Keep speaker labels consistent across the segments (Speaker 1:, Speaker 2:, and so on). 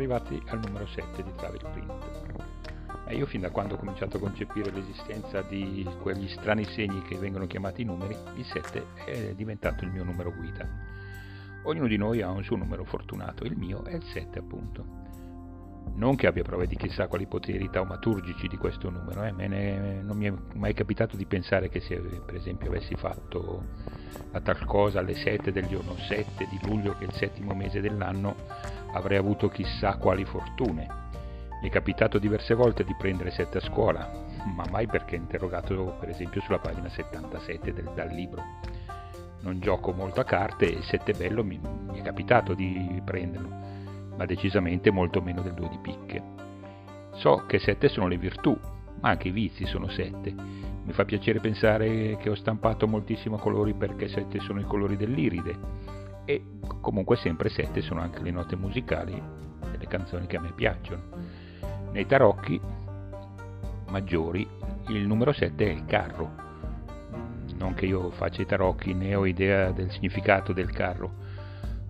Speaker 1: arrivati al numero 7 di Travel Print. E io fin da quando ho cominciato a concepire l'esistenza di quegli strani segni che vengono chiamati numeri, il 7 è diventato il mio numero guida. Ognuno di noi ha un suo numero fortunato, il mio è il 7 appunto. Non che abbia prove di chissà quali poteri taumaturgici di questo numero, eh, ne, non mi è mai capitato di pensare che se per esempio avessi fatto a tal cosa alle 7 del giorno 7 di luglio, che è il settimo mese dell'anno, avrei avuto chissà quali fortune. Mi è capitato diverse volte di prendere 7 a scuola, ma mai perché interrogato per esempio sulla pagina 77 del, dal libro. Non gioco molto a carte e 7 bello mi, mi è capitato di prenderlo, ma decisamente molto meno del 2 di picche. So che 7 sono le virtù, ma anche i vizi sono 7. Mi fa piacere pensare che ho stampato moltissimo colori perché 7 sono i colori dell'iride e comunque sempre 7 sono anche le note musicali delle canzoni che a me piacciono. Nei tarocchi maggiori il numero 7 è il carro. Non che io faccia i tarocchi né ho idea del significato del carro,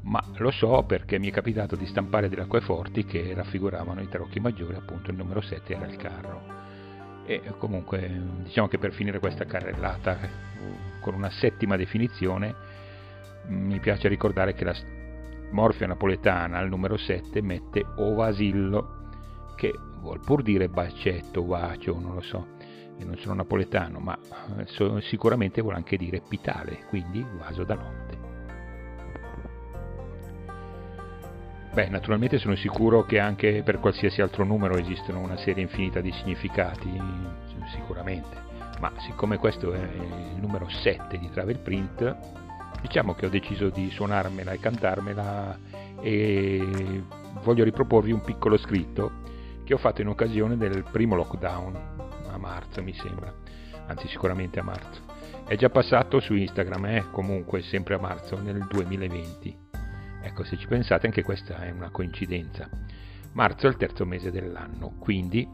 Speaker 1: ma lo so perché mi è capitato di stampare delle acqueforti che raffiguravano i tarocchi maggiori, appunto il numero 7 era il carro. E comunque diciamo che per finire questa carrellata con una settima definizione mi piace ricordare che la morfia napoletana al numero 7 mette ovasillo che vuol pur dire bacetto, bacio, non lo so, io non sono napoletano, ma eh, sicuramente vuol anche dire pitale, quindi vaso da notte. Beh, naturalmente sono sicuro che anche per qualsiasi altro numero esistono una serie infinita di significati, sicuramente, ma siccome questo è il numero 7 di Travel Print, diciamo che ho deciso di suonarmela e cantarmela e voglio riproporvi un piccolo scritto che ho fatto in occasione del primo lockdown a marzo mi sembra, anzi sicuramente a marzo. È già passato su Instagram, eh? comunque sempre a marzo nel 2020. Ecco, se ci pensate anche questa è una coincidenza. Marzo è il terzo mese dell'anno, quindi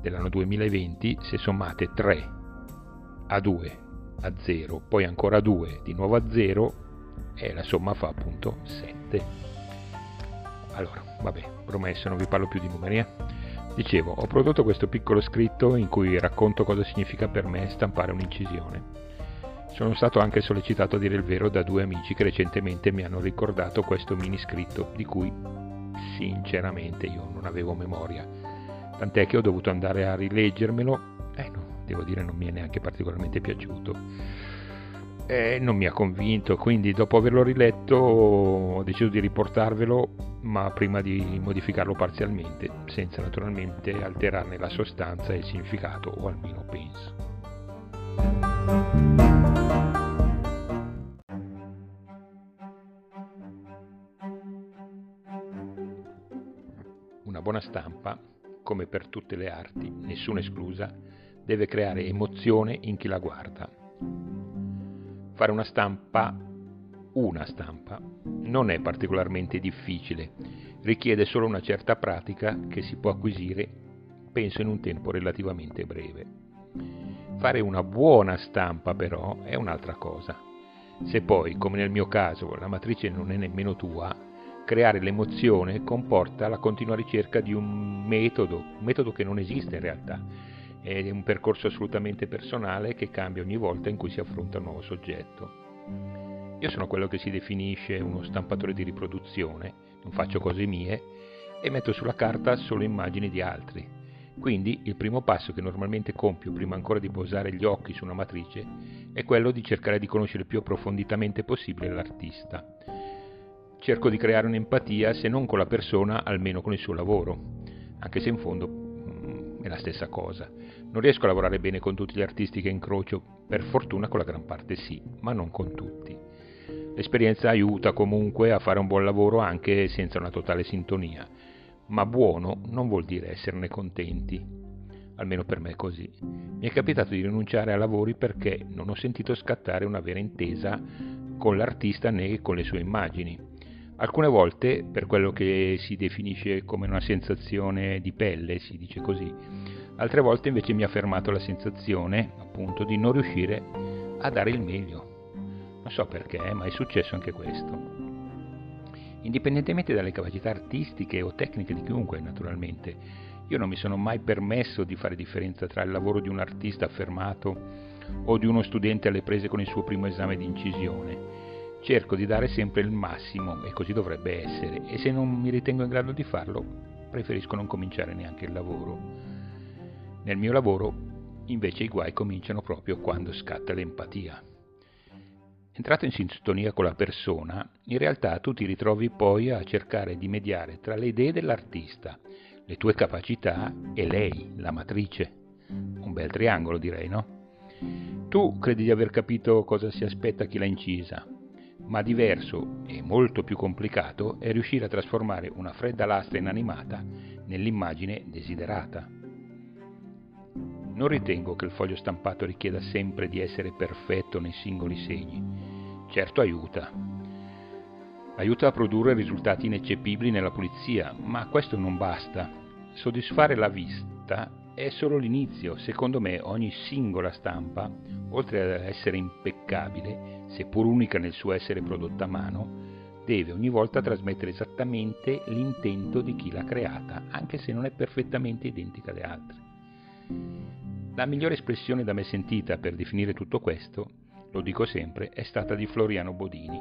Speaker 1: dell'anno 2020 se sommate 3 a 2 a 0, poi ancora 2, di nuovo a 0 e la somma fa appunto 7. Allora, vabbè, promesso, non vi parlo più di numeri, eh. Dicevo, ho prodotto questo piccolo scritto in cui racconto cosa significa per me stampare un'incisione. Sono stato anche sollecitato a dire il vero da due amici che recentemente mi hanno ricordato questo mini scritto di cui sinceramente io non avevo memoria. Tant'è che ho dovuto andare a rileggermelo devo dire non mi è neanche particolarmente piaciuto eh, non mi ha convinto, quindi dopo averlo riletto ho deciso di riportarvelo, ma prima di modificarlo parzialmente, senza naturalmente alterarne la sostanza e il significato, o almeno penso. Una buona stampa, come per tutte le arti, nessuna esclusa, deve creare emozione in chi la guarda Fare una stampa, una stampa, non è particolarmente difficile, richiede solo una certa pratica che si può acquisire, penso, in un tempo relativamente breve. Fare una buona stampa però è un'altra cosa. Se poi, come nel mio caso, la matrice non è nemmeno tua, creare l'emozione comporta la continua ricerca di un metodo, un metodo che non esiste in realtà, è un percorso assolutamente personale che cambia ogni volta in cui si affronta un nuovo soggetto. Io sono quello che si definisce uno stampatore di riproduzione, non faccio cose mie e metto sulla carta solo immagini di altri. Quindi il primo passo che normalmente compio prima ancora di posare gli occhi su una matrice è quello di cercare di conoscere più approfonditamente possibile l'artista. Cerco di creare un'empatia se non con la persona almeno con il suo lavoro, anche se in fondo è la stessa cosa. Non riesco a lavorare bene con tutti gli artisti che incrocio, per fortuna con la gran parte sì, ma non con tutti. L'esperienza aiuta comunque a fare un buon lavoro anche senza una totale sintonia, ma buono non vuol dire esserne contenti. Almeno per me è così. Mi è capitato di rinunciare a lavori perché non ho sentito scattare una vera intesa con l'artista né con le sue immagini. Alcune volte, per quello che si definisce come una sensazione di pelle, si dice così, altre volte invece mi ha fermato la sensazione, appunto, di non riuscire a dare il meglio. Non so perché, ma è successo anche questo. indipendentemente dalle capacità artistiche o tecniche di chiunque, naturalmente. Io non mi sono mai permesso di fare differenza tra il lavoro di un artista affermato o di uno studente alle prese con il suo primo esame di incisione. Cerco di dare sempre il massimo e così dovrebbe essere e se non mi ritengo in grado di farlo preferisco non cominciare neanche il lavoro. Nel mio lavoro invece i guai cominciano proprio quando scatta l'empatia. Entrato in sintonia con la persona, in realtà tu ti ritrovi poi a cercare di mediare tra le idee dell'artista, le tue capacità e lei, la matrice. Un bel triangolo direi, no? Tu credi di aver capito cosa si aspetta chi l'ha incisa, ma diverso e molto più complicato è riuscire a trasformare una fredda lastra inanimata nell'immagine desiderata. Non ritengo che il foglio stampato richieda sempre di essere perfetto nei singoli segni, certo aiuta. Aiuta a produrre risultati ineccepibili nella pulizia, ma questo non basta. Soddisfare la vista è solo l'inizio. Secondo me ogni singola stampa, oltre ad essere impeccabile, seppur unica nel suo essere prodotta a mano, deve ogni volta trasmettere esattamente l'intento di chi l'ha creata, anche se non è perfettamente identica alle altre. La migliore espressione da me sentita per definire tutto questo lo dico sempre, è stata di Floriano Bodini.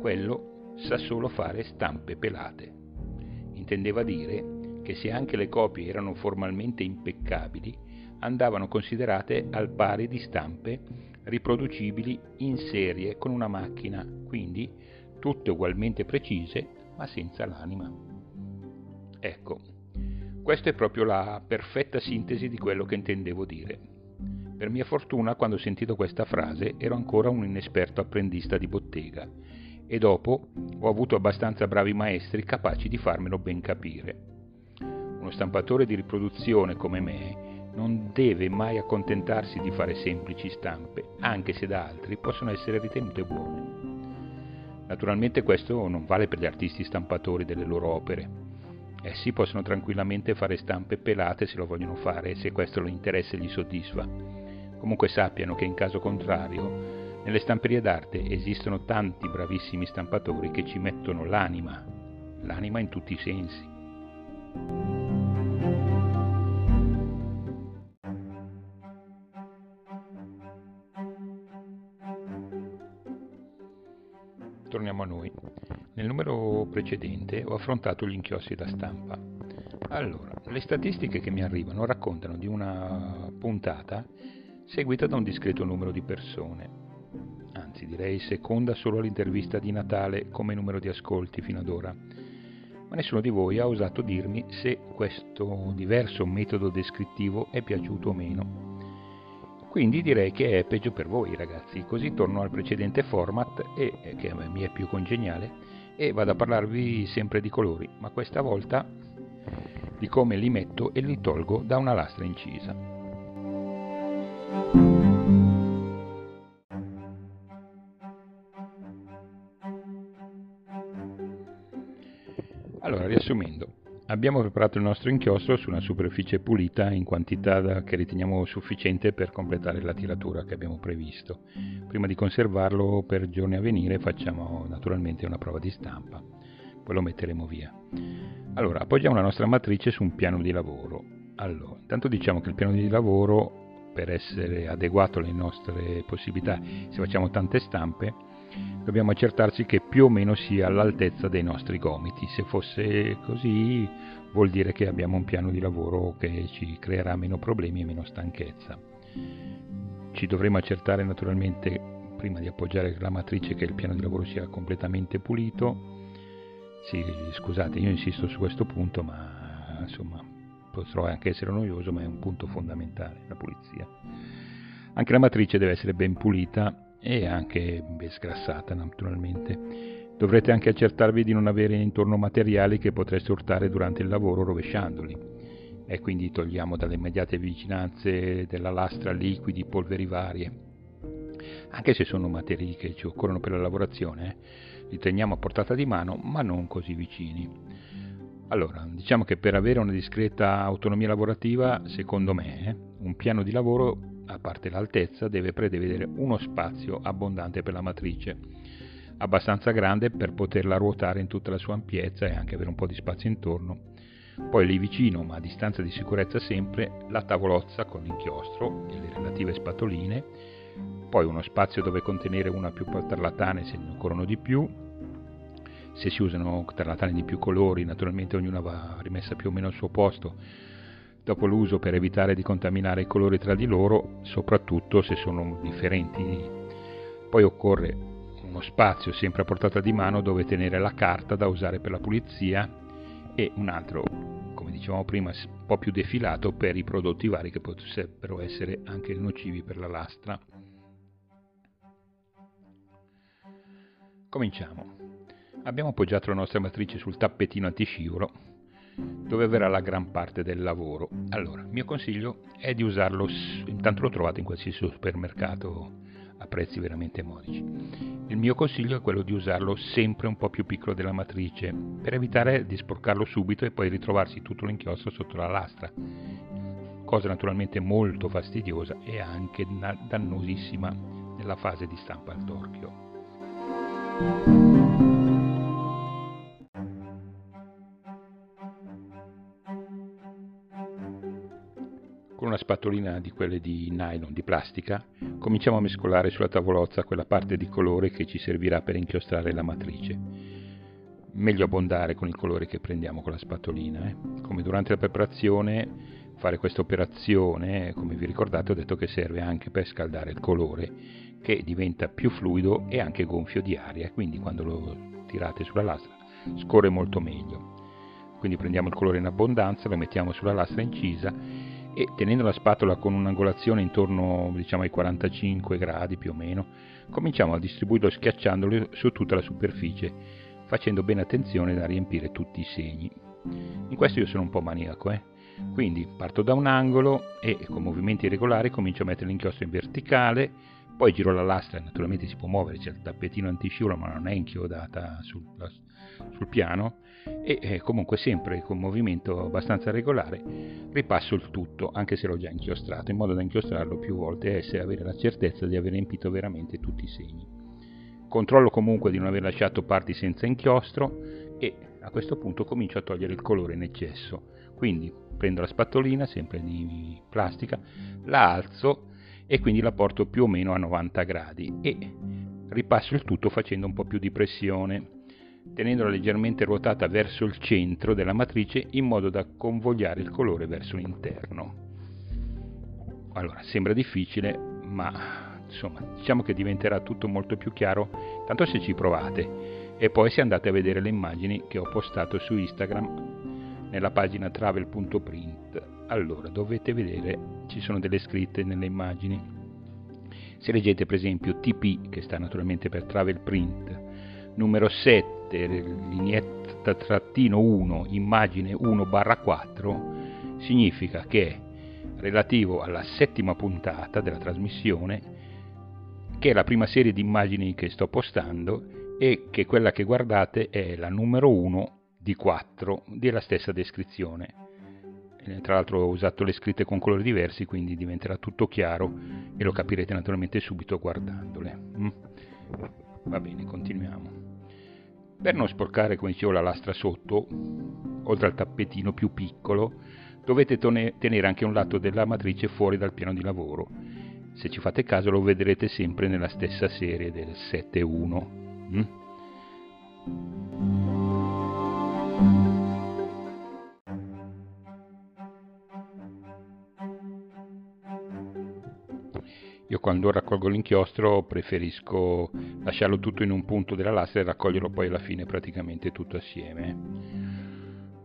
Speaker 1: Quello sa solo fare stampe pelate. Intendeva dire che se anche le copie erano formalmente impeccabili, andavano considerate al pari di stampe riproducibili in serie con una macchina, quindi tutte ugualmente precise ma senza l'anima. Ecco, questa è proprio la perfetta sintesi di quello che intendevo dire. Per mia fortuna, quando ho sentito questa frase, ero ancora un inesperto apprendista di bottega e dopo ho avuto abbastanza bravi maestri capaci di farmelo ben capire. Uno stampatore di riproduzione come me non deve mai accontentarsi di fare semplici stampe, anche se da altri possono essere ritenute buone. Naturalmente questo non vale per gli artisti stampatori delle loro opere. Essi possono tranquillamente fare stampe pelate se lo vogliono fare, se questo lo interessa e gli soddisfa Comunque sappiano che in caso contrario, nelle stamperie d'arte esistono tanti bravissimi stampatori che ci mettono l'anima, l'anima in tutti i sensi. Precedente ho affrontato gli inchiostri da stampa. Allora, le statistiche che mi arrivano raccontano di una puntata seguita da un discreto numero di persone, anzi direi seconda solo all'intervista di Natale come numero di ascolti fino ad ora, ma nessuno di voi ha osato dirmi se questo diverso metodo descrittivo è piaciuto o meno. Quindi direi che è peggio per voi ragazzi, così torno al precedente format, e, che a me mi è più congeniale, e vado a parlarvi sempre di colori, ma questa volta di come li metto e li tolgo da una lastra incisa. Allora, riassumendo, abbiamo preparato il nostro inchiostro su una superficie pulita in quantità che riteniamo sufficiente per completare la tiratura che abbiamo previsto. Prima di conservarlo per giorni a venire facciamo naturalmente una prova di stampa, poi lo metteremo via. Allora, appoggiamo la nostra matrice su un piano di lavoro. Allora, intanto diciamo che il piano di lavoro per essere adeguato alle nostre possibilità, se facciamo tante stampe, dobbiamo accertarci che più o meno sia all'altezza dei nostri gomiti. Se fosse così vuol dire che abbiamo un piano di lavoro che ci creerà meno problemi e meno stanchezza. Ci dovremo accertare naturalmente prima di appoggiare la matrice che il piano di lavoro sia completamente pulito. Sì, scusate, io insisto su questo punto, ma insomma potrò anche essere noioso, ma è un punto fondamentale, la pulizia. Anche la matrice deve essere ben pulita e anche ben sgrassata naturalmente. Dovrete anche accertarvi di non avere intorno materiali che potreste urtare durante il lavoro rovesciandoli e quindi togliamo dalle immediate vicinanze della lastra liquidi, polveri varie. Anche se sono materie che ci occorrono per la lavorazione, eh, li teniamo a portata di mano, ma non così vicini. Allora, diciamo che per avere una discreta autonomia lavorativa, secondo me, un piano di lavoro, a parte l'altezza, deve prevedere uno spazio abbondante per la matrice. abbastanza grande per poterla ruotare in tutta la sua ampiezza e anche avere un po' di spazio intorno. Poi lì vicino, ma a distanza di sicurezza sempre, la tavolozza con l'inchiostro e le relative spatoline, poi uno spazio dove contenere una o più tarlatane se ne occorrono di più, se si usano tarlatane di più colori, naturalmente ognuna va rimessa più o meno al suo posto, dopo l'uso per evitare di contaminare i colori tra di loro, soprattutto se sono differenti. Poi occorre uno spazio sempre a portata di mano dove tenere la carta da usare per la pulizia e un altro, come dicevamo prima, un po' più defilato per i prodotti vari che potrebbero essere anche nocivi per la lastra. Cominciamo. Abbiamo appoggiato la nostra matrice sul tappetino antiscivolo dove verrà la gran parte del lavoro. Allora, il mio consiglio è di usarlo, intanto lo trovate in qualsiasi supermercato a prezzi veramente modici. Il mio consiglio è quello di usarlo sempre un po' più piccolo della matrice, per evitare di sporcarlo subito e poi ritrovarsi tutto l'inchiostro sotto la lastra, cosa naturalmente molto fastidiosa e anche dannosissima nella fase di stampa al torchio. Spatolina di quelle di nylon, di plastica, cominciamo a mescolare sulla tavolozza quella parte di colore che ci servirà per inchiostrare la matrice. Meglio abbondare con il colore che prendiamo con la spatolina. Eh? Come durante la preparazione, fare questa operazione, come vi ricordate, ho detto che serve anche per scaldare il colore, che diventa più fluido e anche gonfio di aria, quindi quando lo tirate sulla lastra scorre molto meglio. Quindi prendiamo il colore in abbondanza, lo mettiamo sulla lastra incisa e tenendo la spatola con un'angolazione intorno diciamo, ai 45 gradi più o meno, cominciamo a distribuirlo schiacciandolo su tutta la superficie, facendo bene attenzione da riempire tutti i segni. In questo io sono un po' maniaco, eh? quindi parto da un angolo e con movimenti regolari comincio a mettere l'inchiostro in verticale, poi giro la lastra, naturalmente si può muovere, c'è il tappetino antiscivolo ma non è inchiodata sul, sul piano, e eh, comunque sempre con movimento abbastanza regolare ripasso il tutto anche se l'ho già inchiostrato in modo da inchiostrarlo più volte e avere la certezza di aver riempito veramente tutti i segni. Controllo comunque di non aver lasciato parti senza inchiostro e a questo punto comincio a togliere il colore in eccesso. Quindi prendo la spatolina sempre di plastica la alzo e quindi la porto più o meno a 90 gradi e ripasso il tutto facendo un po' più di pressione tenendola leggermente ruotata verso il centro della matrice in modo da convogliare il colore verso l'interno. Allora, sembra difficile, ma insomma, diciamo che diventerà tutto molto più chiaro, tanto se ci provate. E poi se andate a vedere le immagini che ho postato su Instagram nella pagina travel.print. Allora, dovete vedere, ci sono delle scritte nelle immagini. Se leggete per esempio TP, che sta naturalmente per Travel Print, numero 7, lineetta trattino 1 immagine 1 barra 4 significa che relativo alla settima puntata della trasmissione che è la prima serie di immagini che sto postando e che quella che guardate è la numero 1 di 4 della stessa descrizione. Eh, tra l'altro ho usato le scritte con colori diversi quindi diventerà tutto chiaro e lo capirete naturalmente subito guardandole. Mm? va bene continuiamo per non sporcare, come dicevo, la lastra sotto, oltre al tappetino più piccolo, dovete tenere anche un lato della matrice fuori dal piano di lavoro. Se ci fate caso lo vedrete sempre nella stessa serie del 7.1. Mm? Io quando raccolgo l'inchiostro preferisco lasciarlo tutto in un punto della lastra e raccoglierlo poi alla fine praticamente tutto assieme.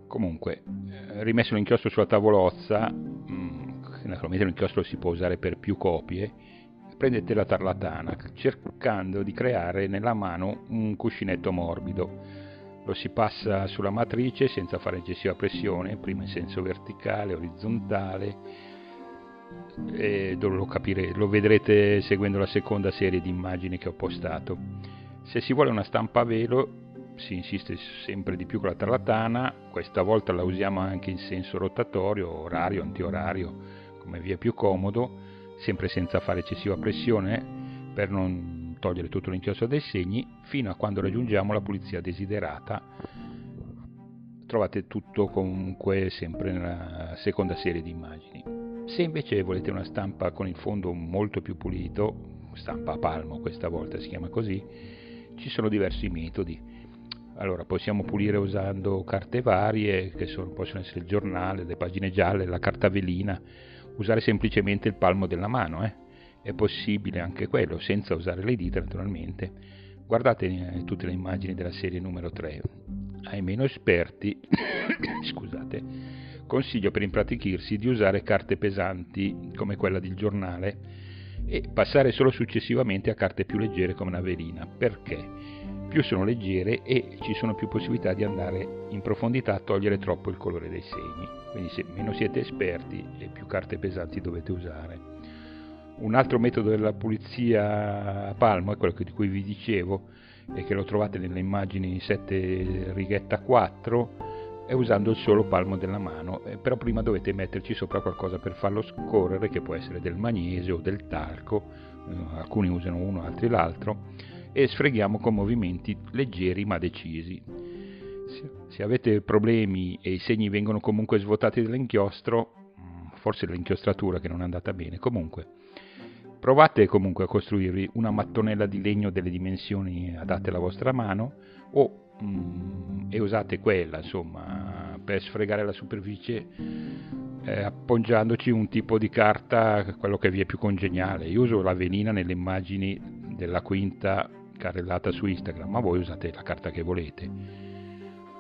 Speaker 1: Comunque, eh, rimesso l'inchiostro sulla tavolozza, mm, naturalmente l'inchiostro si può usare per più copie, prendete la tarlatana cercando di creare nella mano un cuscinetto morbido. Lo si passa sulla matrice senza fare eccessiva pressione, prima in senso verticale, orizzontale, e lo, capire, lo vedrete seguendo la seconda serie di immagini che ho postato. Se si vuole una stampa a velo si insiste sempre di più con la tarlatana, questa volta la usiamo anche in senso rotatorio, orario, antiorario, come vi è più comodo, sempre senza fare eccessiva pressione per non togliere tutto l'inchiostro dei segni fino a quando raggiungiamo la pulizia desiderata. Trovate tutto comunque sempre nella seconda serie di immagini. Se invece volete una stampa con il fondo molto più pulito, stampa a palmo questa volta si chiama così, ci sono diversi metodi. Allora, possiamo pulire usando carte varie, che sono, possono essere il giornale, le pagine gialle, la carta velina, usare semplicemente il palmo della mano, eh? è possibile anche quello, senza usare le dita naturalmente. Guardate eh, tutte le immagini della serie numero 3. Ai meno esperti, scusate, consiglio per impratichirsi di usare carte pesanti come quella del giornale e passare solo successivamente a carte più leggere come una velina. Perché? Più sono leggere e ci sono più possibilità di andare in profondità a togliere troppo il colore dei segni. Quindi se meno siete esperti e più carte pesanti dovete usare. Un altro metodo della pulizia a palmo è quello di cui vi dicevo e che lo trovate nelle immagini 7 righetta 4 è usando il solo palmo della mano, eh, però prima dovete metterci sopra qualcosa per farlo scorrere che può essere del magnesio o del talco, eh, alcuni usano uno, altri l'altro e sfreghiamo con movimenti leggeri ma decisi. Se avete problemi e i segni vengono comunque svuotati dall'inchiostro, mm, forse l'inchiostratura che non è andata bene, comunque Provate comunque a costruirvi una mattonella di legno delle dimensioni adatte alla vostra mano o, mm, e usate quella insomma per sfregare la superficie eh, appoggiandoci un tipo di carta, quello che vi è più congeniale. Io uso la velina nelle immagini della quinta carrellata su Instagram, ma voi usate la carta che volete.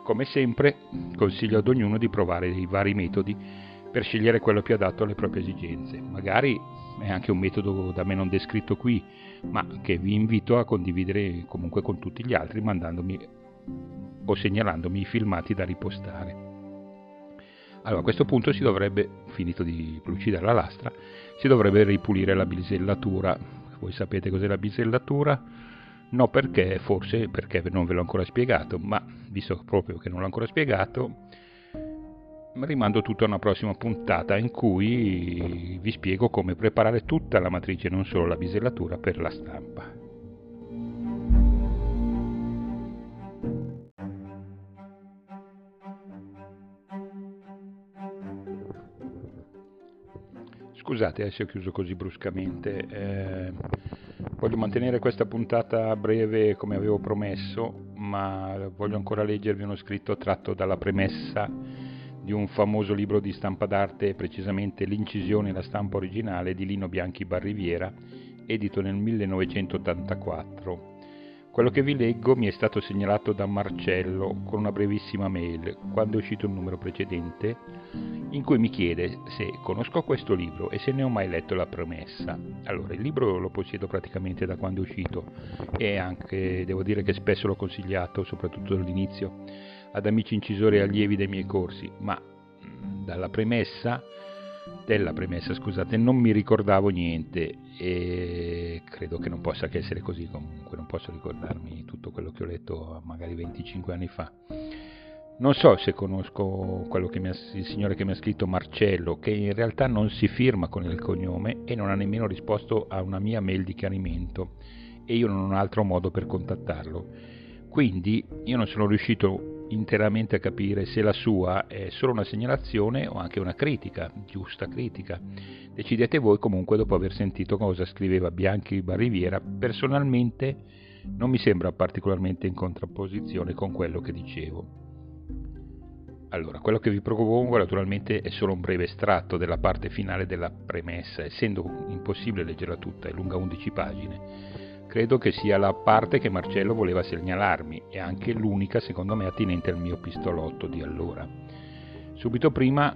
Speaker 1: Come sempre consiglio ad ognuno di provare i vari metodi per scegliere quello più adatto alle proprie esigenze. Magari è anche un metodo da me non descritto qui, ma che vi invito a condividere comunque con tutti gli altri mandandomi o segnalandomi i filmati da ripostare. Allora a questo punto si dovrebbe, finito di lucidare la lastra, si dovrebbe ripulire la bisellatura. Voi sapete cos'è la bisellatura? No perché, forse perché non ve l'ho ancora spiegato, ma visto proprio che non l'ho ancora spiegato, rimando tutto a una prossima puntata in cui vi spiego come preparare tutta la matrice, non solo la bisellatura, per la stampa. Scusate se ho chiuso così bruscamente, eh, voglio mantenere questa puntata breve come avevo promesso, ma voglio ancora leggervi uno scritto tratto dalla premessa di un famoso libro di stampa d'arte, precisamente L'incisione e la stampa originale di Lino Bianchi Barriviera, edito nel 1984. Quello che vi leggo mi è stato segnalato da Marcello con una brevissima mail, quando è uscito il numero precedente, in cui mi chiede se conosco questo libro e se ne ho mai letto la promessa. Allora, il libro lo possiedo praticamente da quando è uscito e anche, devo dire che spesso l'ho consigliato, soprattutto all'inizio, ad amici incisori e allievi dei miei corsi, ma mm, dalla premessa, della premessa, scusate, non mi ricordavo niente e credo che non possa che essere così comunque, non posso ricordarmi tutto quello che ho letto magari 25 anni fa. Non so se conosco ha, il signore che mi ha scritto Marcello, che in realtà non si firma con il cognome e non ha nemmeno risposto a una mia mail di chiarimento e io non ho altro modo per contattarlo. Quindi io non sono riuscito interamente a capire se la sua è solo una segnalazione o anche una critica, giusta critica. Decidete voi comunque dopo aver sentito cosa scriveva Bianchi Barriviera, personalmente non mi sembra particolarmente in contrapposizione con quello che dicevo. Allora, quello che vi propongo naturalmente è solo un breve estratto della parte finale della premessa, essendo impossibile leggerla tutta, è lunga 11 pagine Credo che sia la parte che Marcello voleva segnalarmi e anche l'unica secondo me attinente al mio pistolotto di allora. Subito prima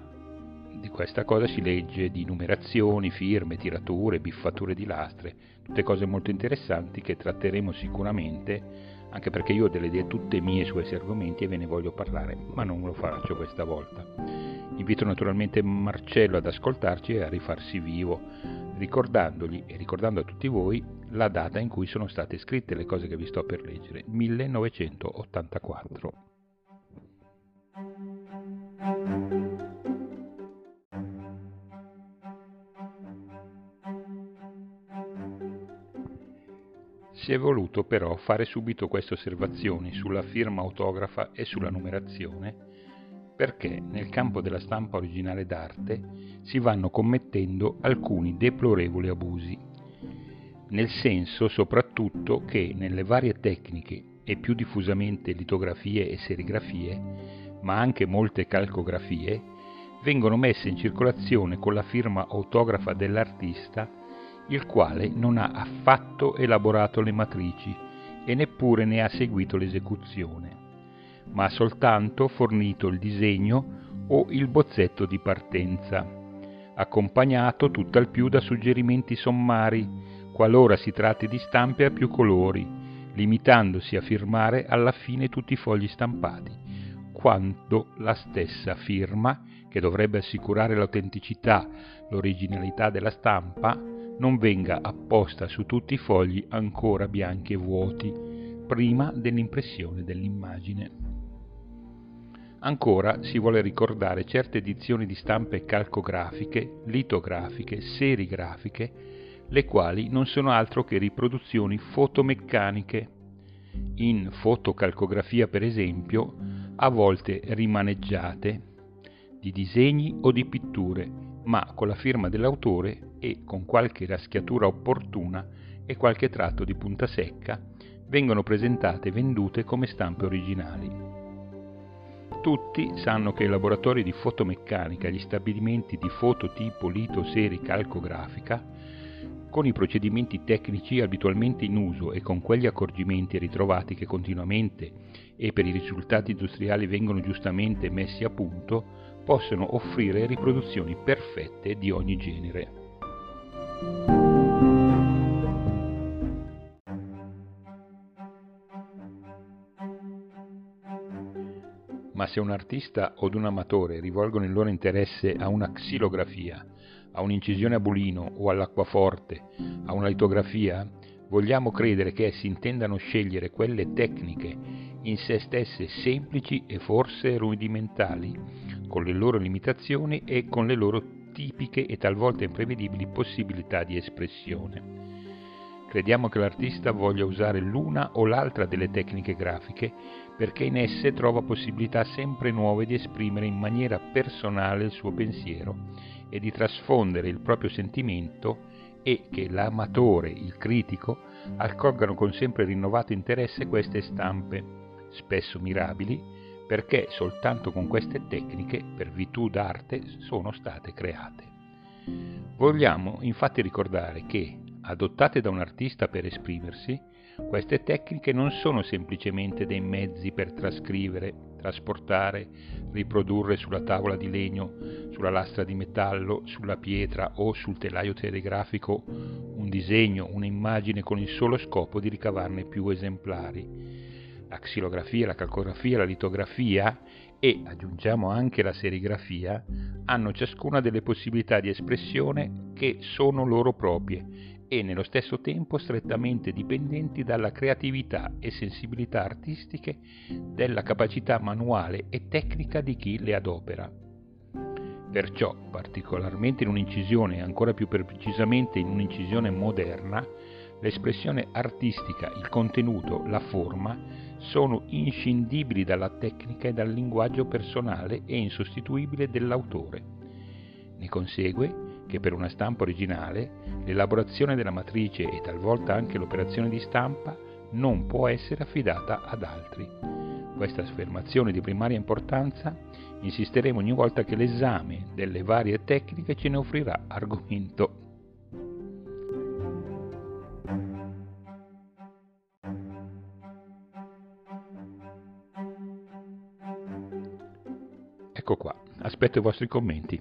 Speaker 1: di questa cosa si legge di numerazioni, firme, tirature, biffature di lastre, tutte cose molto interessanti che tratteremo sicuramente, anche perché io ho delle idee tutte mie su questi argomenti e ve ne voglio parlare, ma non lo faccio questa volta. Invito naturalmente Marcello ad ascoltarci e a rifarsi vivo, ricordandogli e ricordando a tutti voi la data in cui sono state scritte le cose che vi sto per leggere, 1984. Si è voluto però fare subito queste osservazioni sulla firma autografa e sulla numerazione perché nel campo della stampa originale d'arte si vanno commettendo alcuni deplorevoli abusi, nel senso soprattutto che nelle varie tecniche e più diffusamente litografie e serigrafie, ma anche molte calcografie, vengono messe in circolazione con la firma autografa dell'artista, il quale non ha affatto elaborato le matrici e neppure ne ha seguito l'esecuzione ma ha soltanto fornito il disegno o il bozzetto di partenza, accompagnato tutt'al più da suggerimenti sommari, qualora si tratti di stampe a più colori, limitandosi a firmare alla fine tutti i fogli stampati, quando la stessa firma, che dovrebbe assicurare l'autenticità, l'originalità della stampa, non venga apposta su tutti i fogli ancora bianchi e vuoti, prima dell'impressione dell'immagine. Ancora si vuole ricordare certe edizioni di stampe calcografiche, litografiche, serigrafiche, le quali non sono altro che riproduzioni fotomeccaniche. In fotocalcografia, per esempio, a volte rimaneggiate, di disegni o di pitture, ma con la firma dell'autore e con qualche raschiatura opportuna e qualche tratto di punta secca, vengono presentate e vendute come stampe originali. Tutti sanno che i laboratori di fotomeccanica, gli stabilimenti di fototipo, lito, seri, calcografica, con i procedimenti tecnici abitualmente in uso e con quegli accorgimenti ritrovati che continuamente e per i risultati industriali vengono giustamente messi a punto, possono offrire riproduzioni perfette di ogni genere. ma se un artista o un amatore rivolgono il loro interesse a una xilografia, a un'incisione a bulino o all'acquaforte, a una litografia, vogliamo credere che essi intendano scegliere quelle tecniche in se stesse semplici e forse rudimentali, con le loro limitazioni e con le loro tipiche e talvolta imprevedibili possibilità di espressione. Crediamo che l'artista voglia usare l'una o l'altra delle tecniche grafiche perché in esse trova possibilità sempre nuove di esprimere in maniera personale il suo pensiero e di trasfondere il proprio sentimento e che l'amatore, il critico, accolgano con sempre rinnovato interesse queste stampe, spesso mirabili, perché soltanto con queste tecniche, per virtù d'arte, sono state create. Vogliamo infatti ricordare che, adottate da un artista per esprimersi, queste tecniche non sono semplicemente dei mezzi per trascrivere, trasportare, riprodurre sulla tavola di legno, sulla lastra di metallo, sulla pietra o sul telaio telegrafico un disegno, un'immagine con il solo scopo di ricavarne più esemplari. La xilografia, la calcografia, la litografia e, aggiungiamo anche la serigrafia, hanno ciascuna delle possibilità di espressione che sono loro proprie e nello stesso tempo strettamente dipendenti dalla creatività e sensibilità artistiche, della capacità manuale e tecnica di chi le adopera. Perciò, particolarmente in un'incisione e ancora più precisamente in un'incisione moderna, l'espressione artistica, il contenuto, la forma sono inscindibili dalla tecnica e dal linguaggio personale e insostituibile dell'autore. Ne consegue che per una stampa originale l'elaborazione della matrice e talvolta anche l'operazione di stampa non può essere affidata ad altri. Questa affermazione di primaria importanza insisteremo ogni volta che l'esame delle varie tecniche ce ne offrirà argomento. Ecco qua, aspetto i vostri commenti.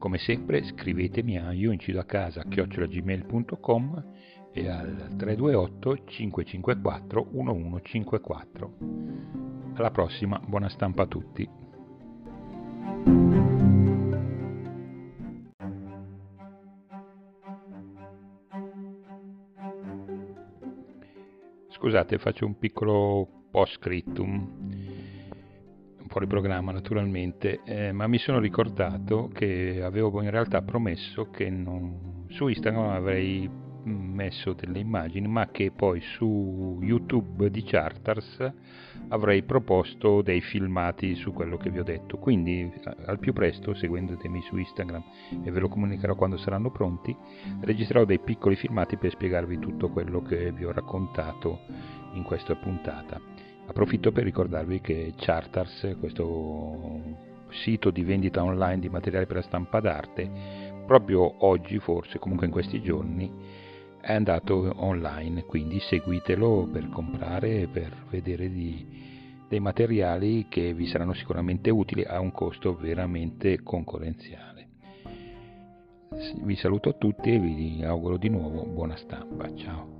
Speaker 1: Come sempre scrivetemi a io a casa chiocciolagmail.com e al 328 554 1154. Alla prossima, buona stampa a tutti. Scusate, faccio un piccolo post scriptum fuori programma naturalmente, eh, ma mi sono ricordato che avevo in realtà promesso che non, su Instagram avrei messo delle immagini, ma che poi su YouTube di Charters avrei proposto dei filmati su quello che vi ho detto. Quindi al più presto, seguendotemi su Instagram e ve lo comunicherò quando saranno pronti, registrerò dei piccoli filmati per spiegarvi tutto quello che vi ho raccontato in questa puntata. Approfitto per ricordarvi che Charters, questo sito di vendita online di materiale per la stampa d'arte, proprio oggi, forse comunque in questi giorni, è andato online, quindi seguitelo per comprare, per vedere di, dei materiali che vi saranno sicuramente utili a un costo veramente concorrenziale. Vi saluto tutti e vi auguro di nuovo buona stampa. Ciao.